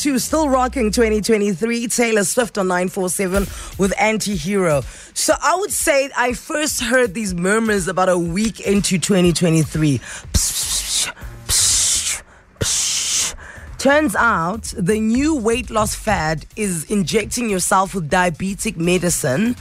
Still Rocking 2023, Taylor Swift on 947 with Anti Hero. So I would say I first heard these murmurs about a week into 2023. Psh, psh, psh. Turns out the new weight loss fad is injecting yourself with diabetic medicine.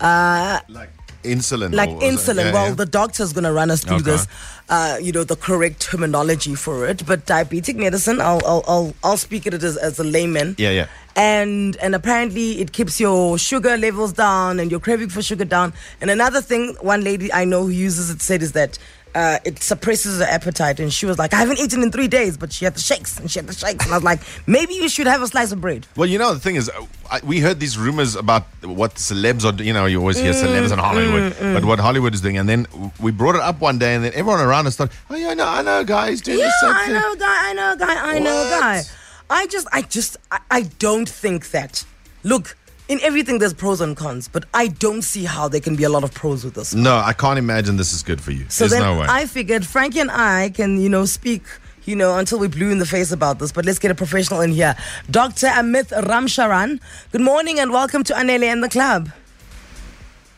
Uh, Like insulin. like insulin. yeah, well, yeah. the doctor's going to run us through Okay. this, uh, you know, the correct terminology for it. But diabetic medicine, I'll I'll I'll, I'll speak it as, as a layman. Yeah, yeah. And and apparently it keeps your sugar levels down and your craving for sugar down. And another thing, one lady I know who uses it said is that. Uh, it suppresses her appetite, and she was like, "I haven't eaten in three days," but she had the shakes, and she had the shakes, and I was like, "Maybe you should have a slice of bread." Well, you know, the thing is, I, we heard these rumors about what celebs are, you know, you always hear Mm, celebs in Hollywood, but what Hollywood is doing. And then we brought it up one day, and then everyone around us thought, oh, yeah, I know, I know, a guy, he's doing Yeah, same I know guy, I know guy, I know a guy. I just, I just, I, I don't think that. Look, in everything there's pros and cons, but I don't see how there can be a lot of pros with this. No, I can't imagine this is good for you. So There's then no way. I figured Frankie and I can, you know, speak, you know, until we blew in the face about this. But let's get a professional in here. Dr. Amit Ramcharan, good morning and welcome to Anele and the Club.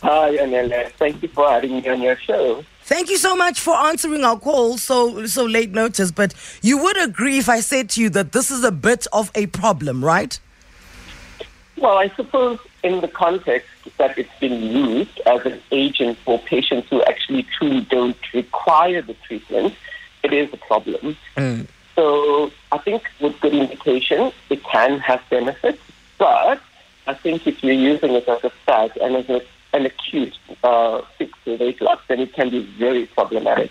Hi, Anele. Thank you for having me on your show. Thank you so much for answering our call so so late notice. But you would agree if I said to you that this is a bit of a problem, right? Well, I suppose in the context that it's been used as an agent for patients who actually truly don't require the treatment, it is a problem. So I think with good indication, it can have benefits, but I think if you're using it as a fad and as a, an acute uh, fix for weight loss, then it can be very problematic.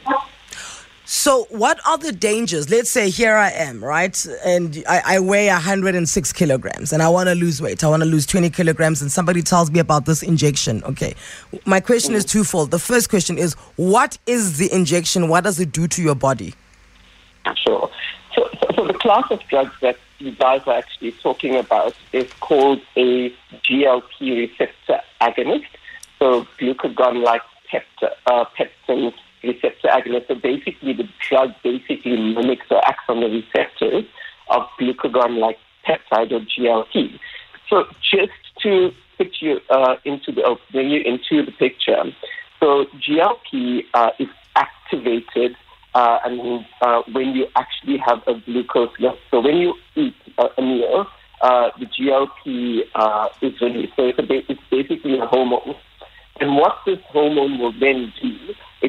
So, what are the dangers? Let's say here I am, right? And I, I weigh 106 kilograms and I want to lose weight. I want to lose 20 kilograms, and somebody tells me about this injection. Okay. My question is twofold. The first question is what is the injection? What does it do to your body? Sure. So, so, so the class of drugs that you guys are actually talking about is called a GLP receptor agonist. So glucagon-like peptide, uh, peptide receptor agonist. So basically, the drug basically mimics or acts on the receptors of glucagon-like peptide or GLP. So just to put you uh, into the uh, bring you into the picture. So GLP uh, is activated uh, uh, when you actually have a glucose level. So when you eat a, meal, uh, the GLP uh, is released. So it's, ba- it's basically a hormone. And what this hormone will then do,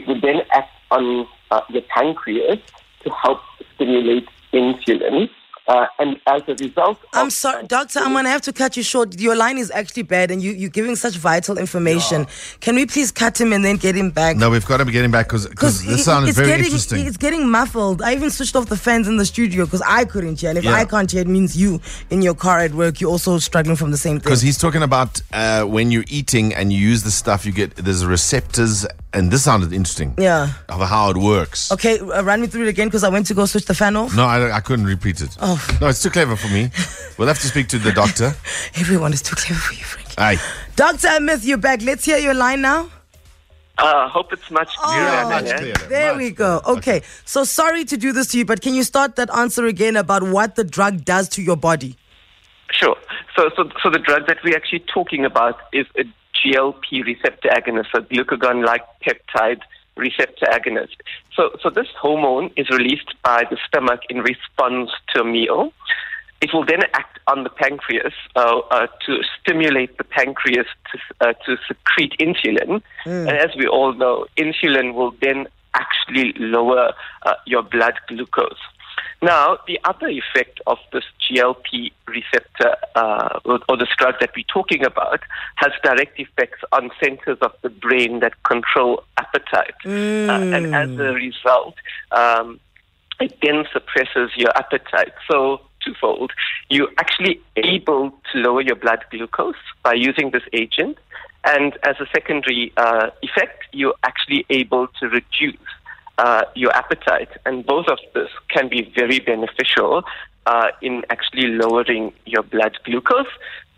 it will then act on uh, the pancreas to help stimulate insulin. Uh, and as a result, I'm sorry, doctor. I'm gonna have to cut you short. Your line is actually bad, and you you're giving such vital information. Can we please cut him and then get him back? no, we've got to be getting back because Because this sounded it's very getting, interesting. It's getting muffled. I even switched off the fans in the studio because I couldn't hear. And if Yeah. I can't hear, it means you in your car at work, you're also struggling from the same thing. Because he's talking about uh, when you're eating and you use the stuff, you get there's receptors, and this sounded interesting. Yeah. Of how it works. Okay, uh, run me through it again because I went to go switch the fan off. No, I, I couldn't repeat it. Oh. No, it's too clever for me. We'll have to speak to the doctor. Everyone is too clever for you, Frank. Aye. Doctor Amit, you're back. Let's hear your line now. uh, hope it's much clearer. Oh, much clearer. There Much we go. Okay. So sorry to do this to you, but can you start that answer again about what the drug does to your body? Sure. So, so, so the drug that we're actually talking about is a GLP receptor agonist, a glucagon-like peptide receptor agonist. So, so this hormone is released by the stomach in response to a meal. It will then act on the pancreas uh, uh, to stimulate the pancreas to, uh, to secrete insulin. And as we all know, insulin will then actually lower uh, your blood glucose. Now, the other effect of this GLP receptor uh, or, or this drug that we're talking about has direct effects on centers of the brain that control appetite. Uh, and as a result, um, it then suppresses your appetite. So, twofold. You're actually able to lower your blood glucose by using this agent. And as a secondary uh, effect, you're actually able to reduce uh, your appetite. And both of this can be very beneficial uh, in actually lowering your blood glucose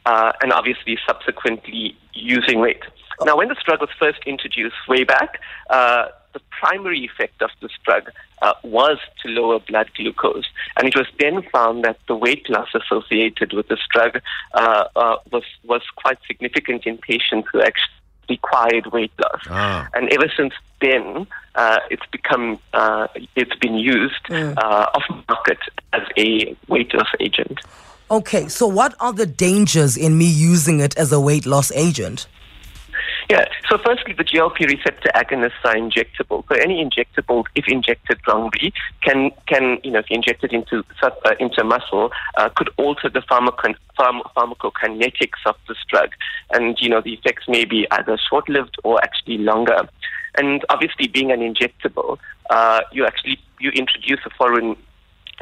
uh, and obviously subsequently using weight. Now, when this drug was first introduced way back, uh, the primary effect of this drug uh, was to lower blood glucose. And it was then found that the weight loss associated with this drug uh, was, was quite significant in patients who actually required weight loss. Ah. And ever since then, uh, it's become uh, it's been used uh, off market as a weight loss agent. Okay, so what are the dangers in me using it as a weight loss agent? Yeah. So firstly, the GLP receptor agonists are injectable. So any injectable, if injected wrongly, can can you know if injected into uh, into muscle, uh, could alter the pharmacon- pharm- pharmacokinetics of this drug, and you know the effects may be either short-lived or actually longer. And obviously, being an injectable, uh, you actually you introduce a foreign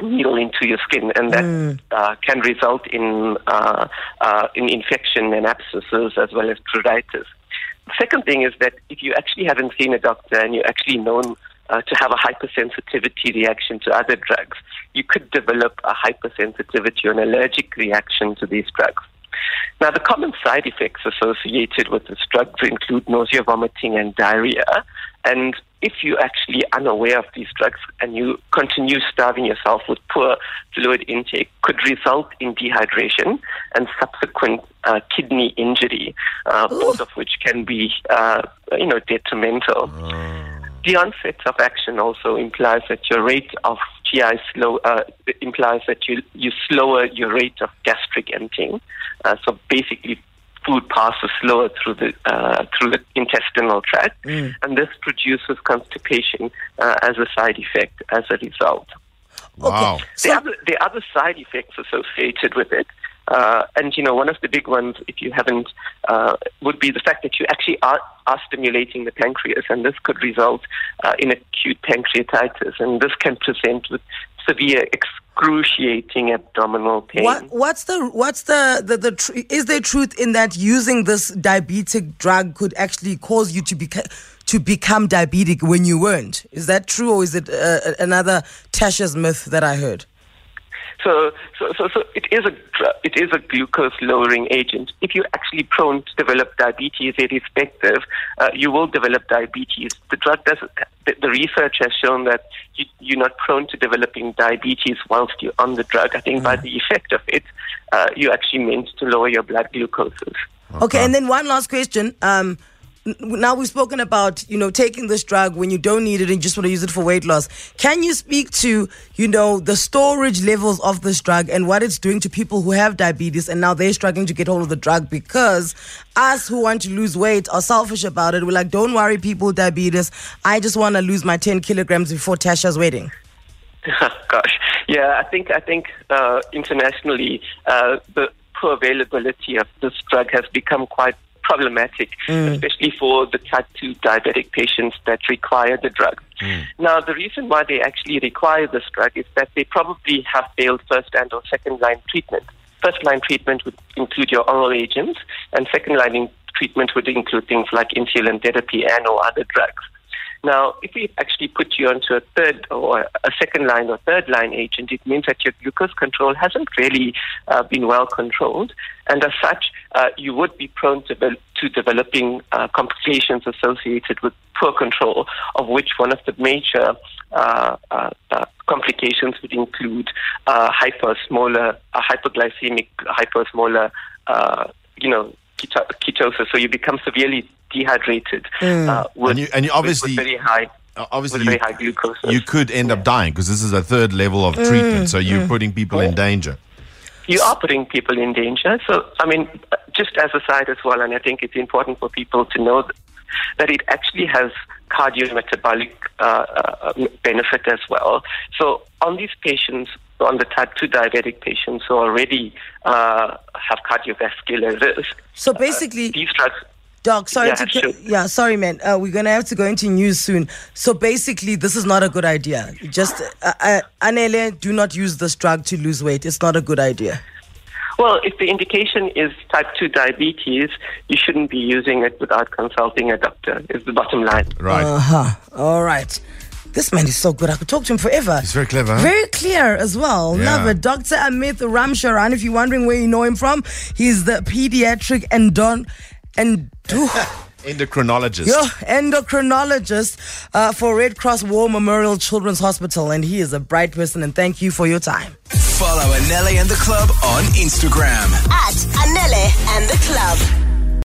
needle into your skin, and that uh, can result in uh, uh, in infection and abscesses as well as pruritus. Second thing is that if you actually haven't seen a doctor and you're actually known uh, to have a hypersensitivity reaction to other drugs, you could develop a hypersensitivity or an allergic reaction to these drugs. Now, the common side effects associated with these drugs include nausea, vomiting, and diarrhea. And if you're actually unaware of these drugs and you continue starving yourself with poor fluid intake, could result in dehydration and subsequent uh, kidney injury, uh, both of which can be, uh, you know, detrimental. The onset of action also implies that your rate of GI slow uh, implies that you you slower your rate of gastric emptying. Uh, so basically, food passes slower through the uh, through the intestinal tract, and this produces constipation uh, as a side effect. As a result, Wow. So- the other the other side effects associated with it, uh, and you know one of the big ones, if you haven't, uh, would be the fact that you actually are, are stimulating the pancreas, and this could result uh, in acute pancreatitis, and this can present with severe, excruciating abdominal pain. What what's the what's the the, the tr- is there truth in that using this diabetic drug could actually cause you to become to become diabetic when you weren't? Is that true, or is it uh, another Tasha's myth that I heard? So, so, so, so it is a it is a glucose lowering agent. If you're actually prone to develop diabetes, irrespective, uh, you will develop diabetes. The drug does. The, the research has shown that you, you're not prone to developing diabetes whilst you're on the drug. I think by the effect of it, uh, you're actually meant to lower your blood glucoses. Okay, and then one last question. Um, n- now we've spoken about you know taking this drug when you don't need it and you just want to use it for weight loss. Can you speak to you know the storage levels of this drug and what it's doing to people who have diabetes and now they're struggling to get hold of the drug because us who want to lose weight are selfish about it. We're like, don't worry, people with diabetes. I just want to lose my ten kilograms before Tasha's wedding. Gosh, yeah, I think I think uh, internationally uh, the poor availability of this drug has become quite problematic, mm. especially for the type 2 diabetic patients that require the drug. Mm. Now, the reason why they actually require this drug is that they probably have failed first and or second line treatment. First line treatment would include your oral agents, and second line treatment would include things like insulin therapy and or other drugs. Now, if we actually put you onto a third or a second line or third line agent, it means that your glucose control hasn't really uh, been well controlled, and as such, uh, you would be prone to, devel- to developing uh, complications associated with poor control, of which one of the major uh, uh, uh, complications would include hypersmolar, hypoglycemic hypersmolar, you know, keto- ketosis. So you become severely dehydrated uh, with, And you- and you obviously- with very high. Uh, Obviously, with very you, high glucose. you could end up dying because this is a third level of treatment. So you're putting people in danger. you are putting people in danger. So, I mean, uh, just as a side as well, and I think it's important for people to know that it actually has cardiometabolic uh, uh, benefit as well. So, on these patients, on the type 2 diabetic patients who already uh, have cardiovascular risk, So basically, these drugs. Doc, sorry Yeah, to sure. yeah, sorry, man. Uh, we're gonna have to go into news soon. So basically, this is not a good idea. Just uh, uh, Anele, do not use this drug to lose weight. It's not a good idea. Well, if the indication is type 2 diabetes, you shouldn't be using it without consulting a doctor, is the bottom line. Right. Uh huh. All right. This man is so good. I could talk to him forever. He's very clever, huh? Very clear as well. Yeah. Love it. Dr. Amit Ramcharan, if you're wondering where you know him from, he's the pediatric endon and do. endocrinologist. Yeah, endocrinologist uh, for Red Cross War Memorial Children's Hospital, and he is a bright person. And thank you for your time. Follow Anele and the Club on Instagram at Anele and the Club.